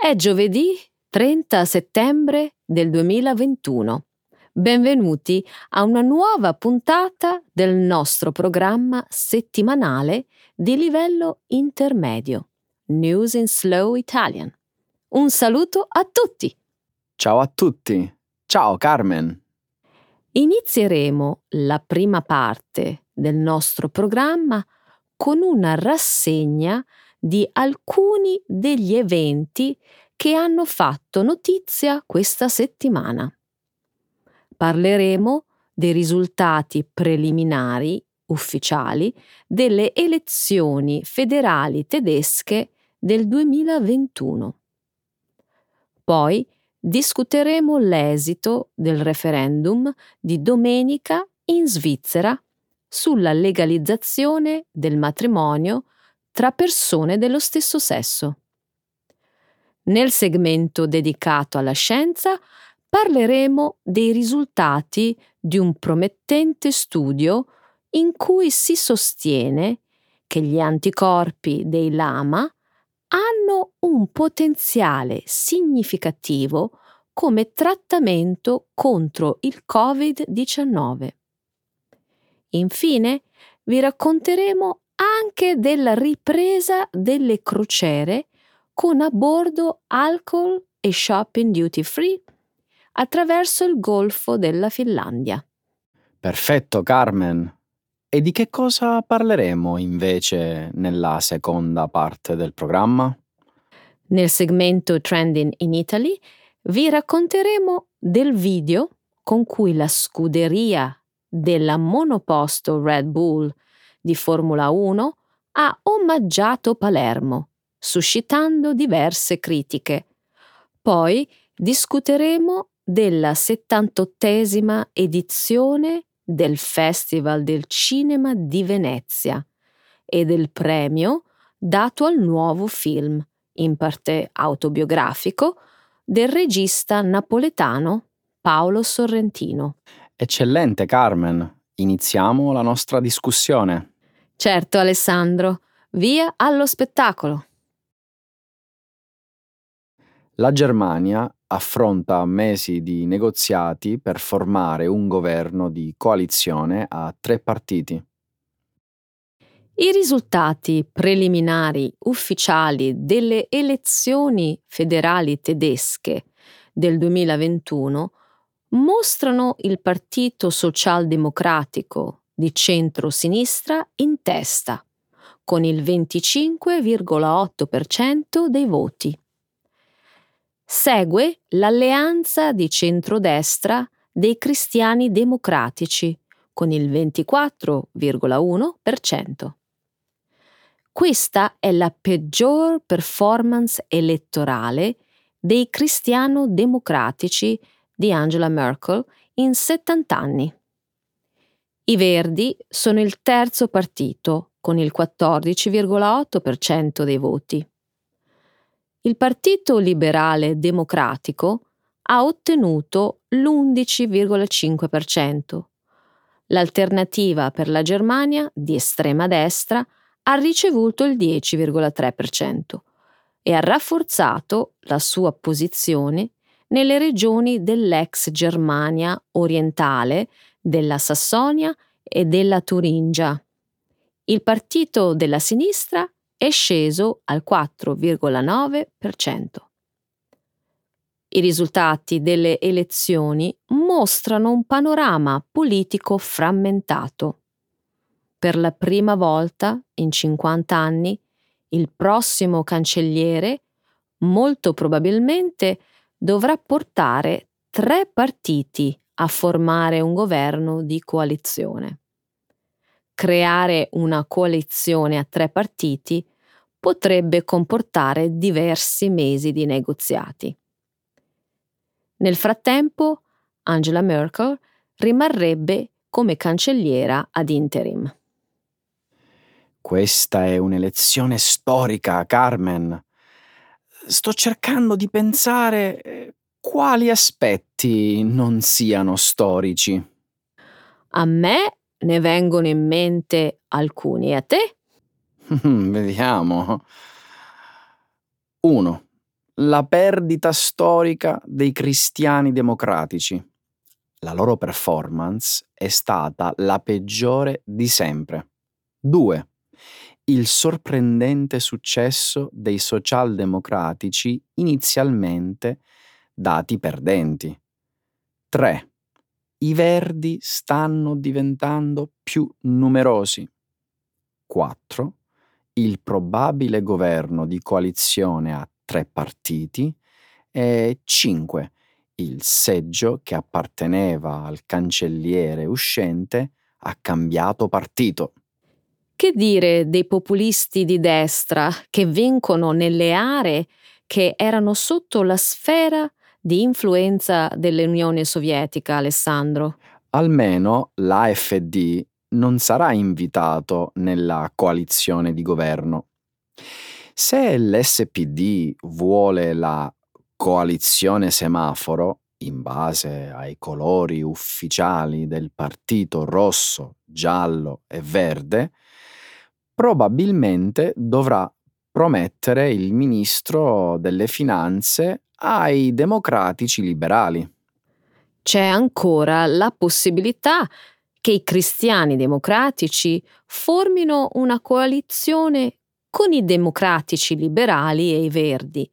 È giovedì 30 settembre del 2021. Benvenuti a una nuova puntata del nostro programma settimanale di livello intermedio, News in Slow Italian. Un saluto a tutti! Ciao a tutti! Ciao Carmen! Inizieremo la prima parte del nostro programma con una rassegna di alcuni degli eventi che hanno fatto notizia questa settimana. Parleremo dei risultati preliminari ufficiali delle elezioni federali tedesche del 2021. Poi discuteremo l'esito del referendum di domenica in Svizzera sulla legalizzazione del matrimonio tra persone dello stesso sesso. Nel segmento dedicato alla scienza parleremo dei risultati di un promettente studio in cui si sostiene che gli anticorpi dei lama hanno un potenziale significativo come trattamento contro il Covid-19. Infine, vi racconteremo anche della ripresa delle crociere con a bordo alcol e shopping duty free attraverso il Golfo della Finlandia. Perfetto, Carmen. E di che cosa parleremo invece nella seconda parte del programma? Nel segmento Trending in Italy vi racconteremo del video con cui la scuderia della monoposto Red Bull di Formula 1 ha omaggiato Palermo, suscitando diverse critiche. Poi discuteremo della 78esima edizione del Festival del Cinema di Venezia e del premio dato al nuovo film, in parte autobiografico, del regista napoletano Paolo Sorrentino. Eccellente Carmen, iniziamo la nostra discussione. Certo, Alessandro, via allo spettacolo. La Germania affronta mesi di negoziati per formare un governo di coalizione a tre partiti. I risultati preliminari ufficiali delle elezioni federali tedesche del 2021 mostrano il Partito Socialdemocratico di centro-sinistra in testa, con il 25,8% dei voti. Segue l'alleanza di centrodestra dei cristiani democratici, con il 24,1%. Questa è la peggior performance elettorale dei cristiano-democratici di Angela Merkel in 70 anni. I Verdi sono il terzo partito, con il 14,8% dei voti. Il Partito Liberale Democratico ha ottenuto l'11,5%. L'alternativa per la Germania, di estrema destra, ha ricevuto il 10,3% e ha rafforzato la sua posizione nelle regioni dell'ex Germania orientale, della Sassonia e della Turingia. Il partito della sinistra è sceso al 4,9%. I risultati delle elezioni mostrano un panorama politico frammentato. Per la prima volta in 50 anni, il prossimo cancelliere molto probabilmente dovrà portare tre partiti a formare un governo di coalizione. Creare una coalizione a tre partiti potrebbe comportare diversi mesi di negoziati. Nel frattempo, Angela Merkel rimarrebbe come cancelliera ad interim. Questa è un'elezione storica, Carmen sto cercando di pensare eh, quali aspetti non siano storici. A me ne vengono in mente alcuni, a te? Vediamo. 1. la perdita storica dei cristiani democratici. La loro performance è stata la peggiore di sempre. 2. Il sorprendente successo dei socialdemocratici inizialmente dati perdenti. 3. I verdi stanno diventando più numerosi. 4. Il probabile governo di coalizione a tre partiti e 5. Il seggio che apparteneva al cancelliere uscente ha cambiato partito. Che dire dei populisti di destra che vincono nelle aree che erano sotto la sfera di influenza dell'Unione Sovietica, Alessandro? Almeno l'AFD non sarà invitato nella coalizione di governo. Se l'SPD vuole la coalizione semaforo, in base ai colori ufficiali del partito rosso, giallo e verde, probabilmente dovrà promettere il ministro delle finanze ai democratici liberali. C'è ancora la possibilità che i cristiani democratici formino una coalizione con i democratici liberali e i verdi.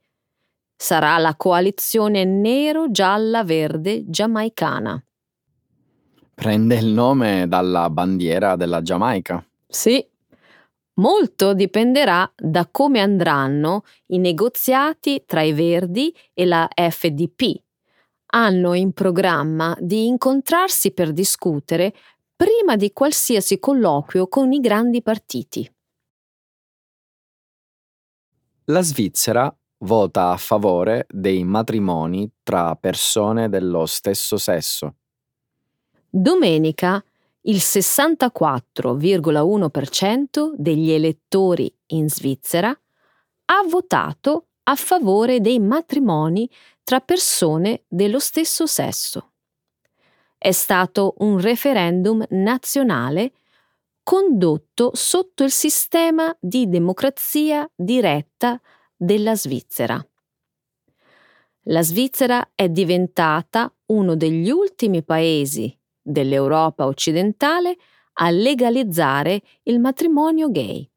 Sarà la coalizione nero-gialla-verde giamaicana. Prende il nome dalla bandiera della Giamaica. Sì. Molto dipenderà da come andranno i negoziati tra i Verdi e la FDP. Hanno in programma di incontrarsi per discutere prima di qualsiasi colloquio con i grandi partiti. La Svizzera vota a favore dei matrimoni tra persone dello stesso sesso. Domenica il 64,1% degli elettori in Svizzera ha votato a favore dei matrimoni tra persone dello stesso sesso. È stato un referendum nazionale condotto sotto il sistema di democrazia diretta della Svizzera. La Svizzera è diventata uno degli ultimi paesi dell'Europa occidentale a legalizzare il matrimonio gay.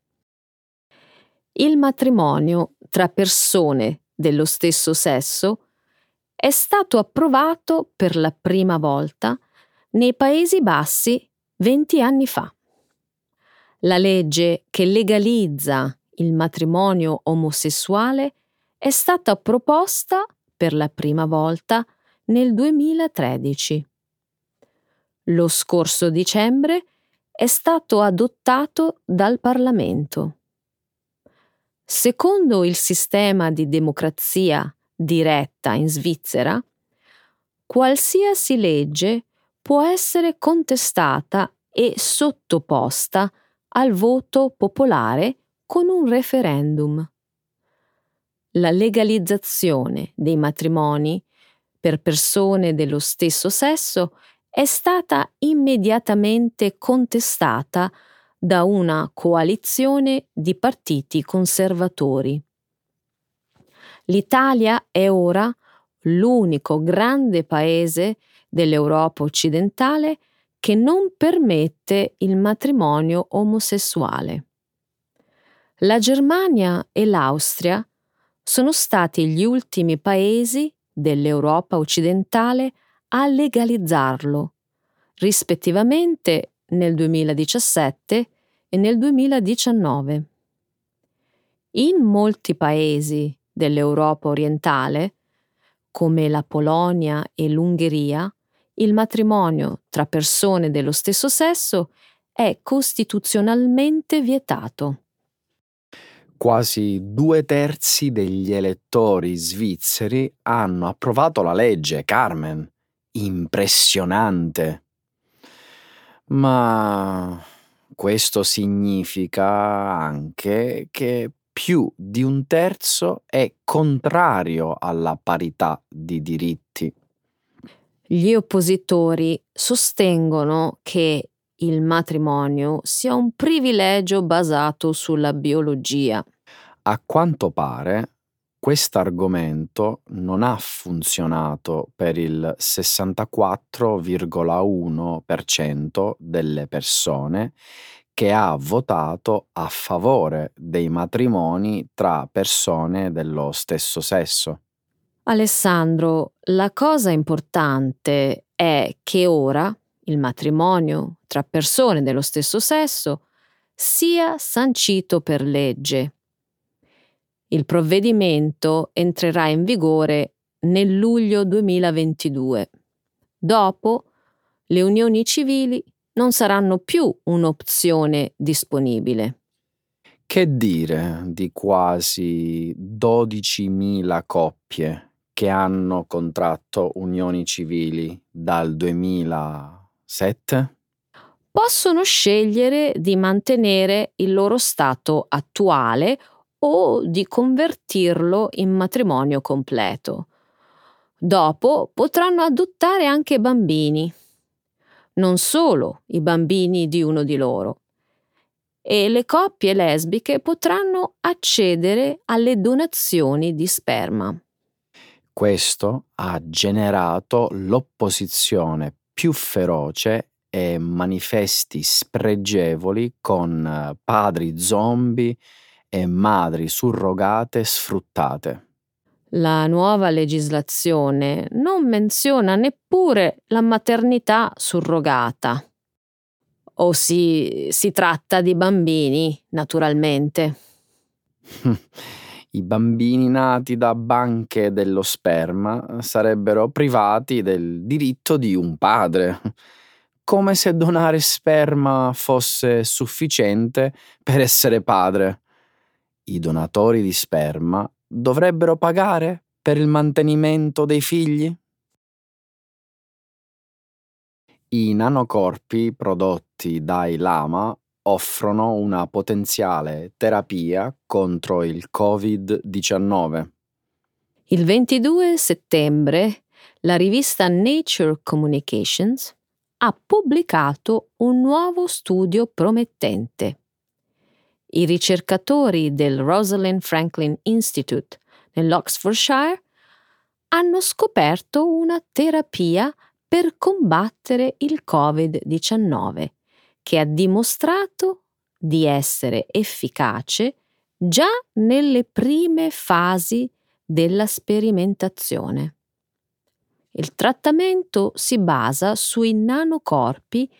Il matrimonio tra persone dello stesso sesso è stato approvato per la prima volta nei Paesi Bassi 20 anni fa la legge che legalizza il matrimonio omosessuale è stata proposta per la prima volta nel 2013. Lo scorso dicembre è stato adottato dal Parlamento. Secondo il sistema di democrazia diretta in Svizzera, qualsiasi legge può essere contestata e sottoposta al voto popolare con un referendum. La legalizzazione dei matrimoni per persone dello stesso sesso è stata immediatamente contestata da una coalizione di partiti conservatori. L'Italia è ora l'unico grande paese dell'Europa occidentale che non permette il matrimonio omosessuale. La Germania e l'Austria sono stati gli ultimi paesi dell'Europa occidentale a legalizzarlo, rispettivamente nel 2017 e nel 2019. In molti paesi dell'Europa orientale, come la Polonia e l'Ungheria, il matrimonio tra persone dello stesso sesso è costituzionalmente vietato. Quasi due terzi degli elettori svizzeri hanno approvato la legge, Carmen. Impressionante. Ma questo significa anche che più di un terzo è contrario alla parità di diritti gli oppositori sostengono che il matrimonio sia un privilegio basato sulla biologia. A quanto pare, Quest'argomento non ha funzionato per il 64,1% delle persone che ha votato a favore dei matrimoni tra persone dello stesso sesso. Alessandro, la cosa importante è che ora il matrimonio tra persone dello stesso sesso sia sancito per legge. Il provvedimento entrerà in vigore nel luglio 2022. Dopo, le unioni civili non saranno più un'opzione disponibile. Che dire di quasi 12.000 coppie che hanno contratto unioni civili dal 2007? Possono scegliere di mantenere il loro stato attuale o di convertirlo in matrimonio completo. Dopo potranno adottare anche bambini, non solo i bambini di uno di loro. E le coppie lesbiche potranno accedere alle donazioni di sperma. Questo ha generato l'opposizione più feroce e manifesti spregevoli con eh, padri zombie e madri surrogate sfruttate. La nuova legislazione non menziona neppure la maternità surrogata. O si, si tratta di bambini, naturalmente. I bambini nati da banche dello sperma sarebbero privati del diritto di un padre, come se donare sperma fosse sufficiente per essere padre i donatori di sperma dovrebbero pagare per il mantenimento dei figli? I nanocorpi prodotti dai lama offrono una potenziale terapia contro il Covid-19. Il 22 settembre la rivista Nature Communications ha pubblicato un nuovo studio promettente i ricercatori del Rosalind Franklin Institute nell'Oxfordshire hanno scoperto una terapia per combattere il Covid-19 che ha dimostrato di essere efficace già nelle prime fasi della sperimentazione. Il trattamento si basa sui nanocorpi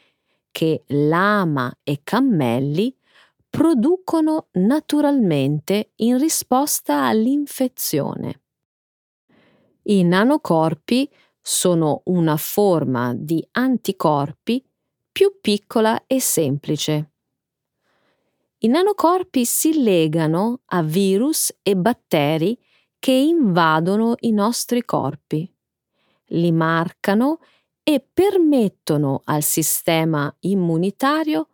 che lama e cammelli producono naturalmente in risposta all'infezione. I nanocorpi sono una forma di anticorpi più piccola e semplice. I nanocorpi si legano a virus e batteri che invadono i nostri corpi, li marcano e permettono al sistema immunitario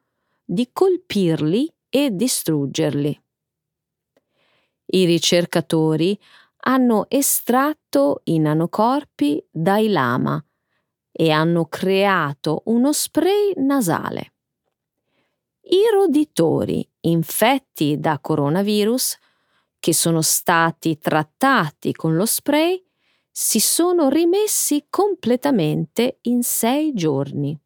di colpirli e distruggerli. I ricercatori hanno estratto i nanocorpi dai lama e hanno creato uno spray nasale. I roditori infetti da coronavirus che sono stati trattati con lo spray si sono rimessi completamente in sei giorni.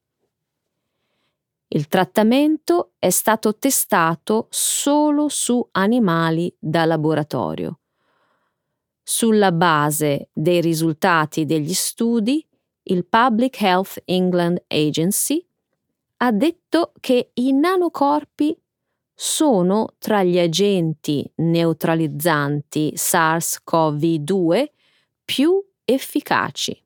Il trattamento è stato testato solo su animali da laboratorio. Sulla base dei risultati degli studi, il Public Health England Agency ha detto che i nanocorpi sono tra gli agenti neutralizzanti SARS-CoV-2 più efficaci.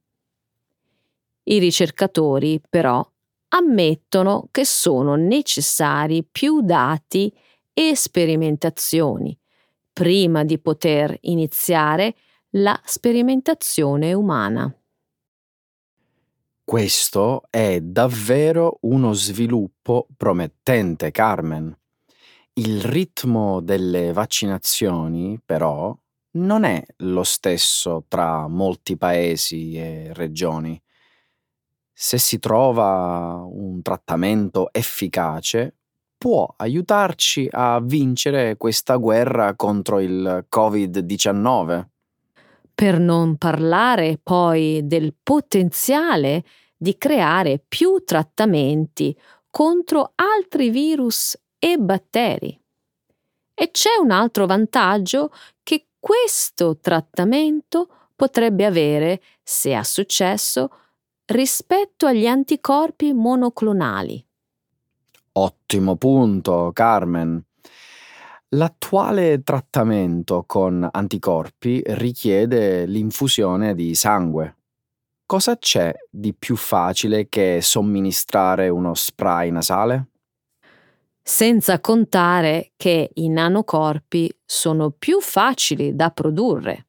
I ricercatori, però, ammettono che sono necessari più dati e sperimentazioni prima di poter iniziare la sperimentazione umana. Questo è davvero uno sviluppo promettente, Carmen. Il ritmo delle vaccinazioni, però, non è lo stesso tra molti paesi e regioni. Se si trova un trattamento efficace, può aiutarci a vincere questa guerra contro il Covid-19. Per non parlare poi del potenziale di creare più trattamenti contro altri virus e batteri. E c'è un altro vantaggio che questo trattamento potrebbe avere, se ha successo, rispetto agli anticorpi monoclonali. Ottimo punto, Carmen. L'attuale trattamento con anticorpi richiede l'infusione di sangue. Cosa c'è di più facile che somministrare uno spray nasale? Senza contare che i nanocorpi sono più facili da produrre.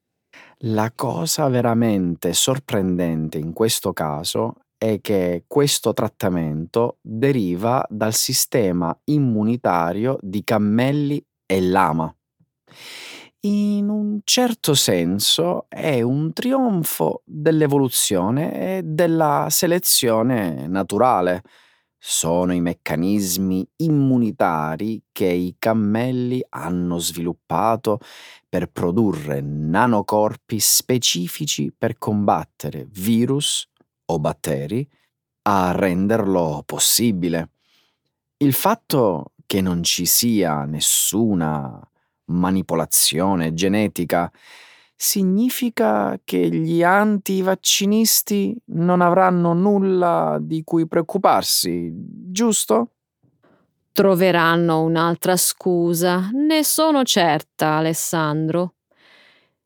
La cosa veramente sorprendente in questo caso è che questo trattamento deriva dal sistema immunitario di cammelli e lama. In un certo senso è un trionfo dell'evoluzione e della selezione naturale sono i meccanismi immunitari che i cammelli hanno sviluppato per produrre nanocorpi specifici per combattere virus o batteri a renderlo possibile. Il fatto che non ci sia nessuna manipolazione genetica significa che gli antivaccinisti non avranno nulla di cui preoccuparsi, giusto? Troveranno un'altra scusa, ne sono certa, Alessandro.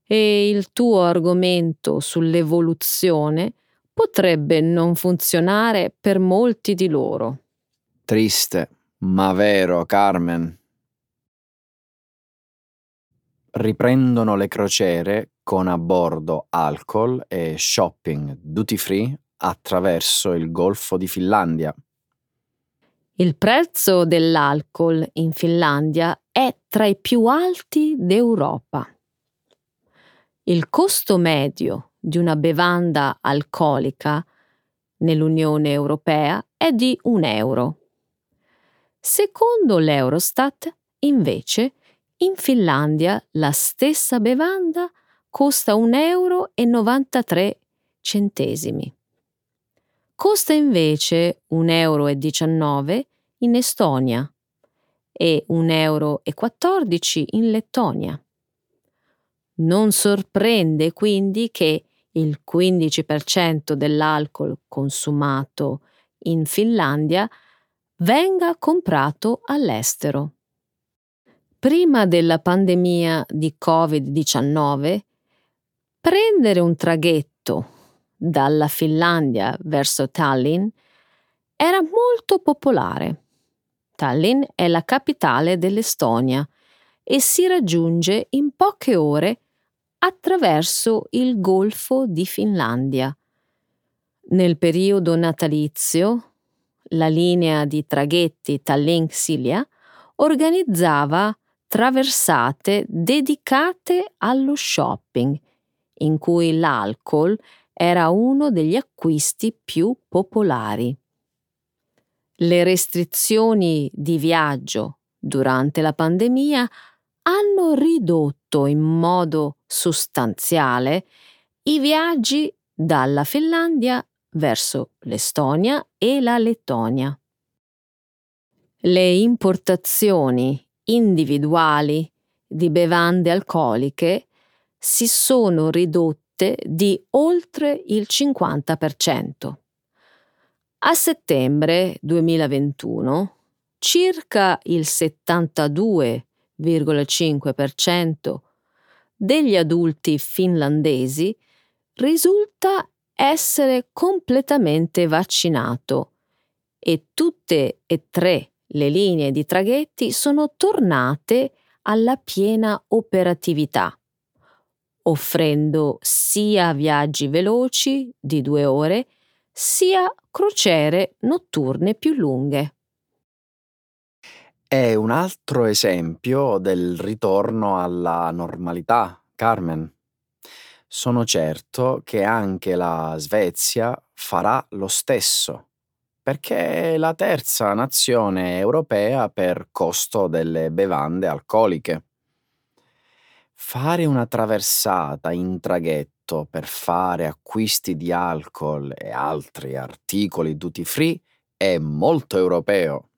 E il tuo argomento sull'evoluzione potrebbe non funzionare per molti di loro. Triste, ma vero, Carmen riprendono le crociere con a bordo alcol e shopping duty free attraverso il Golfo di Finlandia. Il prezzo dell'alcol in Finlandia è tra i più alti d'Europa. Il costo medio di una bevanda alcolica nell'Unione Europea è di un euro. Secondo l'Eurostat, invece, in Finlandia la stessa bevanda costa 1,93 euro. Costa invece 1,19 euro in Estonia e 1,14 euro in Lettonia. Non sorprende quindi che il 15% dell'alcol consumato in Finlandia venga comprato all'estero. Prima della pandemia di Covid-19, prendere un traghetto dalla Finlandia verso Tallinn era molto popolare. Tallinn è la capitale dell'Estonia e si raggiunge in poche ore attraverso il Golfo di Finlandia. Nel periodo natalizio, la linea di traghetti Tallinn-Silja organizzava traversate dedicate allo shopping, in cui l'alcol era uno degli acquisti più popolari. Le restrizioni di viaggio durante la pandemia hanno ridotto in modo sostanziale i viaggi dalla Finlandia verso l'Estonia e la Lettonia. Le importazioni individuali di bevande alcoliche si sono ridotte di oltre il 50%. A settembre 2021 circa il 72,5% degli adulti finlandesi risulta essere completamente vaccinato e tutte e tre le linee di traghetti sono tornate alla piena operatività, offrendo sia viaggi veloci di due ore, sia crociere notturne più lunghe. È un altro esempio del ritorno alla normalità, Carmen. Sono certo che anche la Svezia farà lo stesso perché è la terza nazione europea per costo delle bevande alcoliche. Fare una traversata in traghetto per fare acquisti di alcol e altri articoli duty free è molto europeo.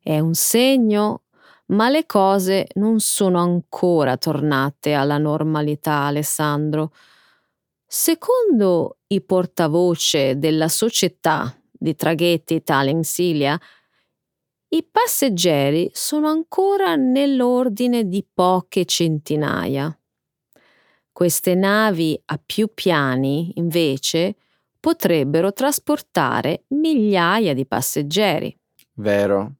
È un segno, ma le cose non sono ancora tornate alla normalità, Alessandro. Secondo i portavoce della società di traghetti Italia Insilia, i passeggeri sono ancora nell'ordine di poche centinaia. Queste navi a più piani, invece, potrebbero trasportare migliaia di passeggeri. Vero.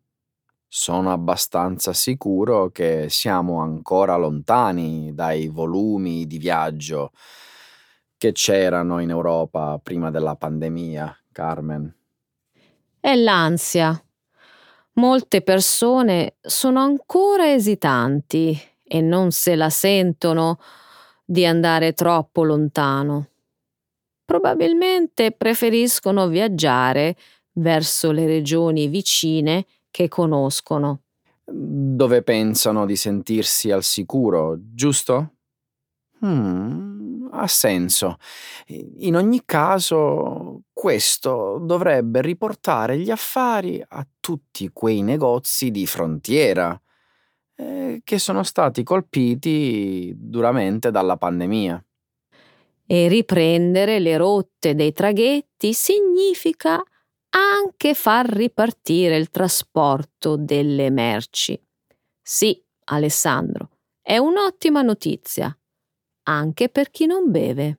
Sono abbastanza sicuro che siamo ancora lontani dai volumi di viaggio che c'erano in Europa prima della pandemia, Carmen. È l'ansia Molte persone sono ancora esitanti e non se la sentono di andare troppo lontano. Probabilmente preferiscono viaggiare verso le regioni vicine che conoscono. Dove pensano di sentirsi al sicuro, giusto? Hmm, ha senso. In ogni caso, questo dovrebbe riportare gli affari a tutti quei negozi di frontiera eh, che sono stati colpiti duramente dalla pandemia. E riprendere le rotte dei traghetti significa anche far ripartire il trasporto delle merci. Sì, Alessandro, è un'ottima notizia anche per chi non beve.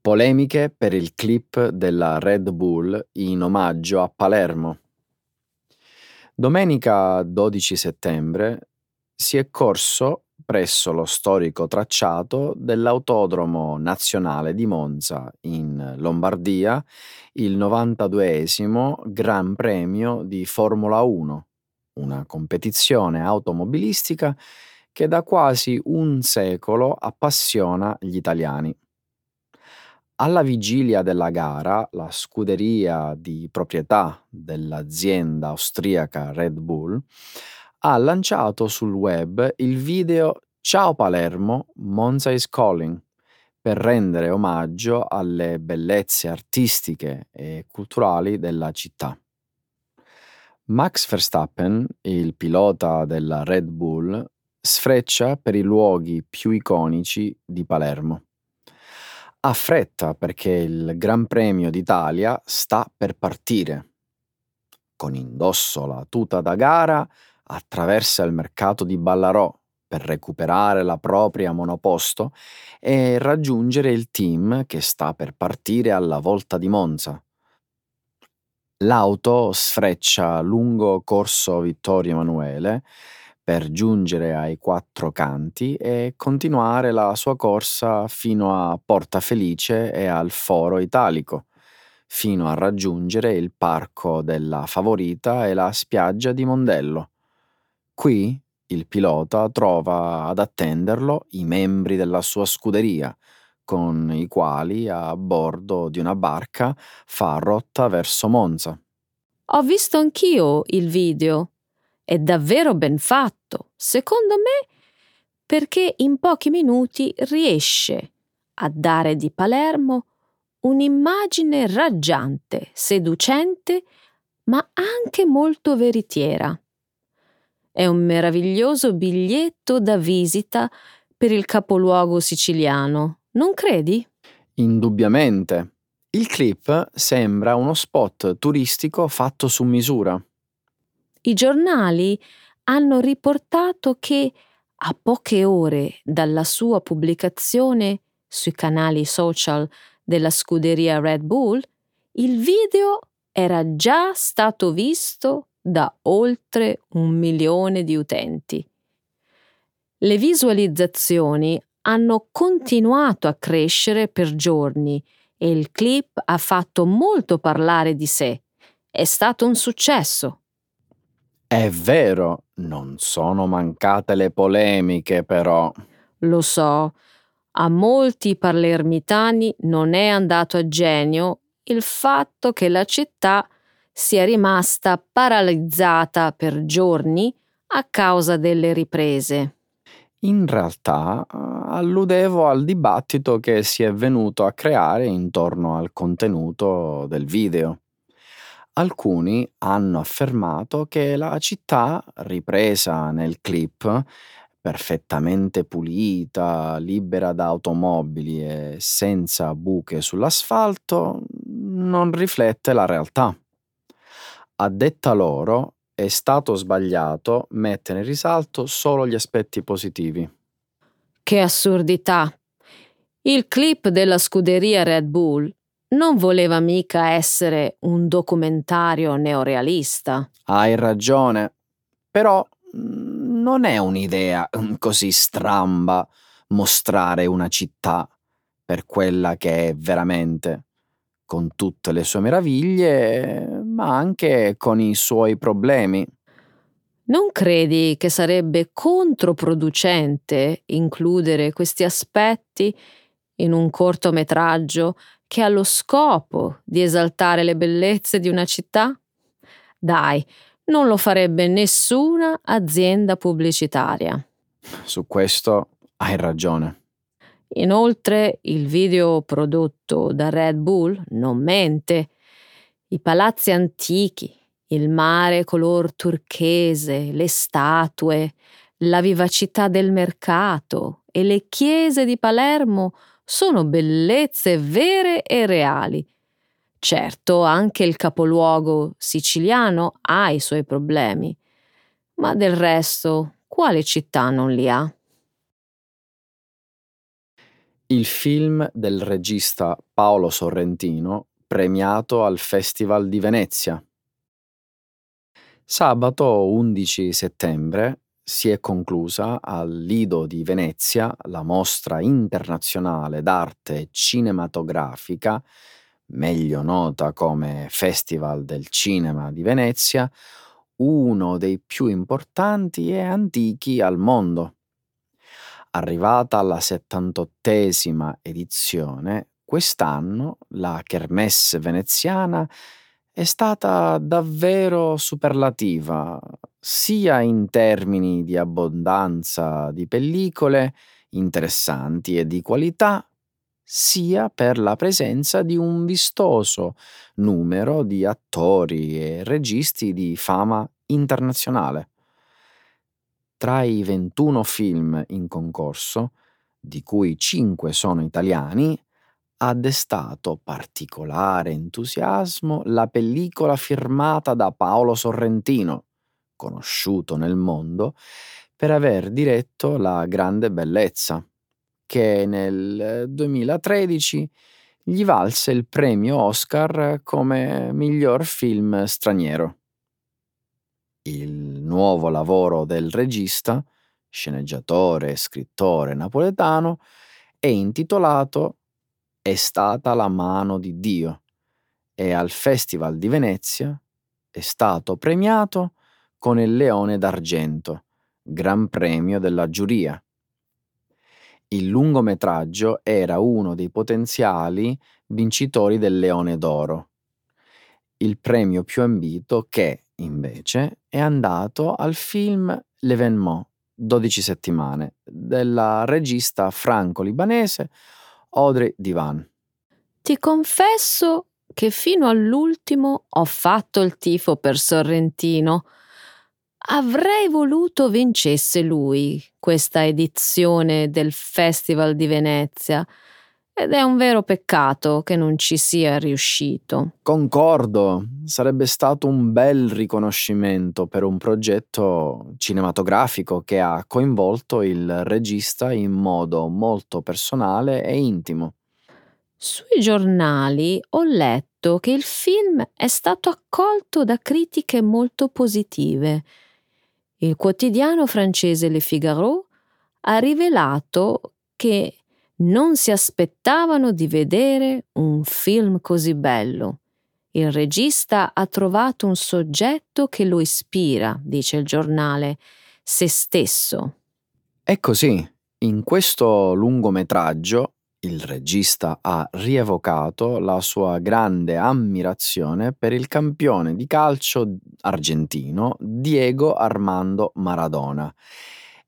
Polemiche per il clip della Red Bull in omaggio a Palermo. Domenica 12 settembre si è corso presso lo storico tracciato dell'Autodromo Nazionale di Monza in Lombardia il 92esimo Gran Premio di Formula 1, una competizione automobilistica che da quasi un secolo appassiona gli italiani. Alla vigilia della gara, la scuderia di proprietà dell'azienda austriaca Red Bull ha lanciato sul web il video Ciao Palermo, Monza is Calling, per rendere omaggio alle bellezze artistiche e culturali della città. Max Verstappen, il pilota della Red Bull, sfreccia per i luoghi più iconici di Palermo. Ha fretta perché il Gran Premio d'Italia sta per partire. Con indosso la tuta da gara attraversa il mercato di Ballarò per recuperare la propria monoposto e raggiungere il team che sta per partire alla volta di Monza. L'auto sfreccia lungo corso Vittorio Emanuele per giungere ai quattro canti e continuare la sua corsa fino a Porta Felice e al Foro Italico, fino a raggiungere il parco della Favorita e la spiaggia di Mondello. Qui il pilota trova ad attenderlo i membri della sua scuderia, con i quali a bordo di una barca fa rotta verso Monza. Ho visto anch'io il video è davvero ben fatto, secondo me, perché in pochi minuti riesce a dare di Palermo un'immagine raggiante, seducente, ma anche molto veritiera. È un meraviglioso biglietto da visita per il capoluogo siciliano, non credi? Indubbiamente. Il clip sembra uno spot turistico fatto su misura. I giornali hanno riportato che a poche ore dalla sua pubblicazione sui canali social della scuderia Red Bull, il video era già stato visto da oltre un milione di utenti. Le visualizzazioni hanno continuato a crescere per giorni e il clip ha fatto molto parlare di sé. È stato un successo. È vero, non sono mancate le polemiche, però. Lo so, a molti palermitani non è andato a genio il fatto che la città sia rimasta paralizzata per giorni a causa delle riprese. In realtà eh, alludevo al dibattito che si è venuto a creare intorno al contenuto del video. Alcuni hanno affermato che la città, ripresa nel clip, perfettamente pulita, libera da automobili e senza buche sull'asfalto, non riflette la realtà. A detta loro, è stato sbagliato mettere in risalto solo gli aspetti positivi. Che assurdità! Il clip della scuderia Red Bull non voleva mica essere un documentario neorealista. Hai ragione, però mm, non è un'idea mm, così stramba mostrare una città per quella che è veramente, con tutte le sue meraviglie, ma anche con i suoi problemi. Non credi che sarebbe controproducente includere questi aspetti in un cortometraggio che ha lo scopo di esaltare le bellezze di una città? Dai, non lo farebbe nessuna azienda pubblicitaria. Su questo hai ragione. Inoltre il video prodotto da Red Bull non mente. I palazzi antichi, il mare color turchese, le statue, la vivacità del mercato e le chiese di Palermo sono bellezze vere e reali. Certo, anche il capoluogo siciliano ha i suoi problemi, ma del resto, quale città non li ha? Il film del regista Paolo Sorrentino, premiato al Festival di Venezia. Sabato 11 settembre si è conclusa al Lido di Venezia la mostra internazionale d'arte cinematografica, meglio nota come Festival del Cinema di Venezia, uno dei più importanti e antichi al mondo. Arrivata alla 78esima edizione, quest'anno la Kermesse veneziana è stata davvero superlativa, sia in termini di abbondanza di pellicole interessanti e di qualità, sia per la presenza di un vistoso numero di attori e registi di fama internazionale. Tra i 21 film in concorso, di cui 5 sono italiani, ha destato particolare entusiasmo la pellicola firmata da Paolo Sorrentino, conosciuto nel mondo per aver diretto La grande bellezza, che nel 2013 gli valse il premio Oscar come miglior film straniero. Il nuovo lavoro del regista, sceneggiatore e scrittore napoletano, è intitolato è stata la mano di Dio e al Festival di Venezia è stato premiato con il Leone d'Argento, Gran Premio della giuria. Il lungometraggio era uno dei potenziali vincitori del Leone d'Oro, il premio più ambito che, invece, è andato al film L'Evénement, 12 settimane, della regista franco-libanese Audrey Divan. Ti confesso che fino all'ultimo ho fatto il tifo per Sorrentino. Avrei voluto vincesse lui questa edizione del Festival di Venezia ed è un vero peccato che non ci sia riuscito. Concordo, sarebbe stato un bel riconoscimento per un progetto cinematografico che ha coinvolto il regista in modo molto personale e intimo. Sui giornali ho letto che il film è stato accolto da critiche molto positive. Il quotidiano francese Le Figaro ha rivelato che non si aspettavano di vedere un film così bello. Il regista ha trovato un soggetto che lo ispira, dice il giornale, se stesso. È così. In questo lungometraggio Il regista ha rievocato la sua grande ammirazione per il campione di calcio argentino Diego Armando Maradona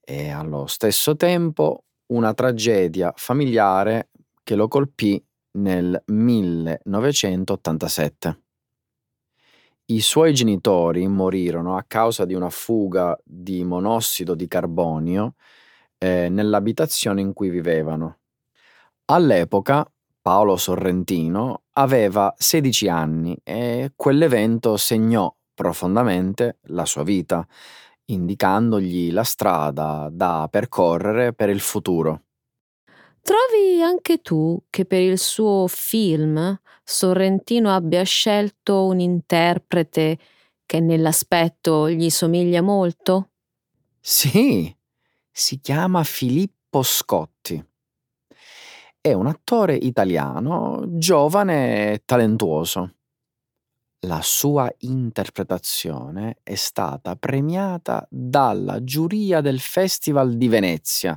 e allo stesso tempo una tragedia familiare che lo colpì nel 1987. I suoi genitori morirono a causa di una fuga di monossido di carbonio eh, nell'abitazione in cui vivevano. All'epoca Paolo Sorrentino aveva 16 anni e quell'evento segnò profondamente la sua vita, indicandogli la strada da percorrere per il futuro. Trovi anche tu che per il suo film Sorrentino abbia scelto un interprete che nell'aspetto gli somiglia molto? Sì, si chiama Filippo Scotti. È un attore italiano giovane e talentuoso. La sua interpretazione è stata premiata dalla giuria del Festival di Venezia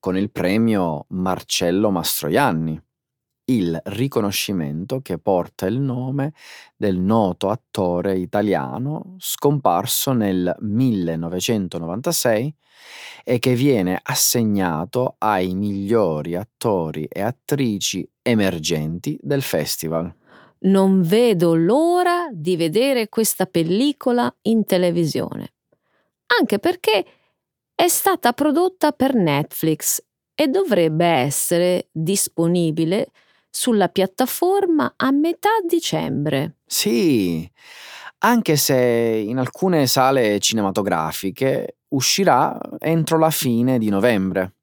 con il premio Marcello Mastroianni, il riconoscimento che porta il nome del noto attore italiano scomparso nel 1996 e che viene assegnato ai migliori attori e attrici emergenti del festival. Non vedo l'ora di vedere questa pellicola in televisione, anche perché è stata prodotta per Netflix e dovrebbe essere disponibile sulla piattaforma a metà dicembre. Sì, anche se in alcune sale cinematografiche uscirà entro la fine di novembre.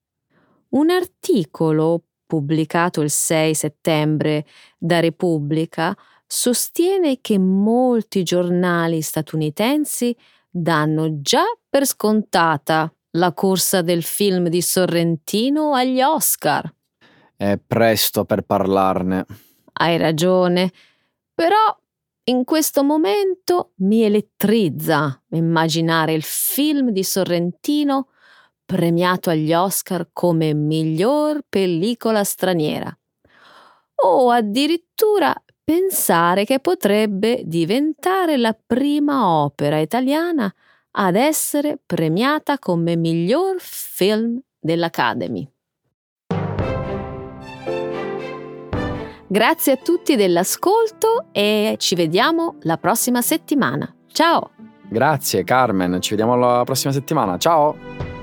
Un articolo pubblicato il 6 settembre da Repubblica sostiene che molti giornali statunitensi danno già per scontata la corsa del film di Sorrentino agli Oscar. È presto per parlarne. Hai ragione, però in questo momento mi elettrizza immaginare il film di Sorrentino premiato agli Oscar come miglior pellicola straniera. O addirittura pensare che potrebbe diventare la prima opera italiana ad essere premiata come miglior film dell'Academy. Grazie a tutti dell'ascolto e ci vediamo la prossima settimana. Ciao! Grazie Carmen, ci vediamo la prossima settimana. Ciao!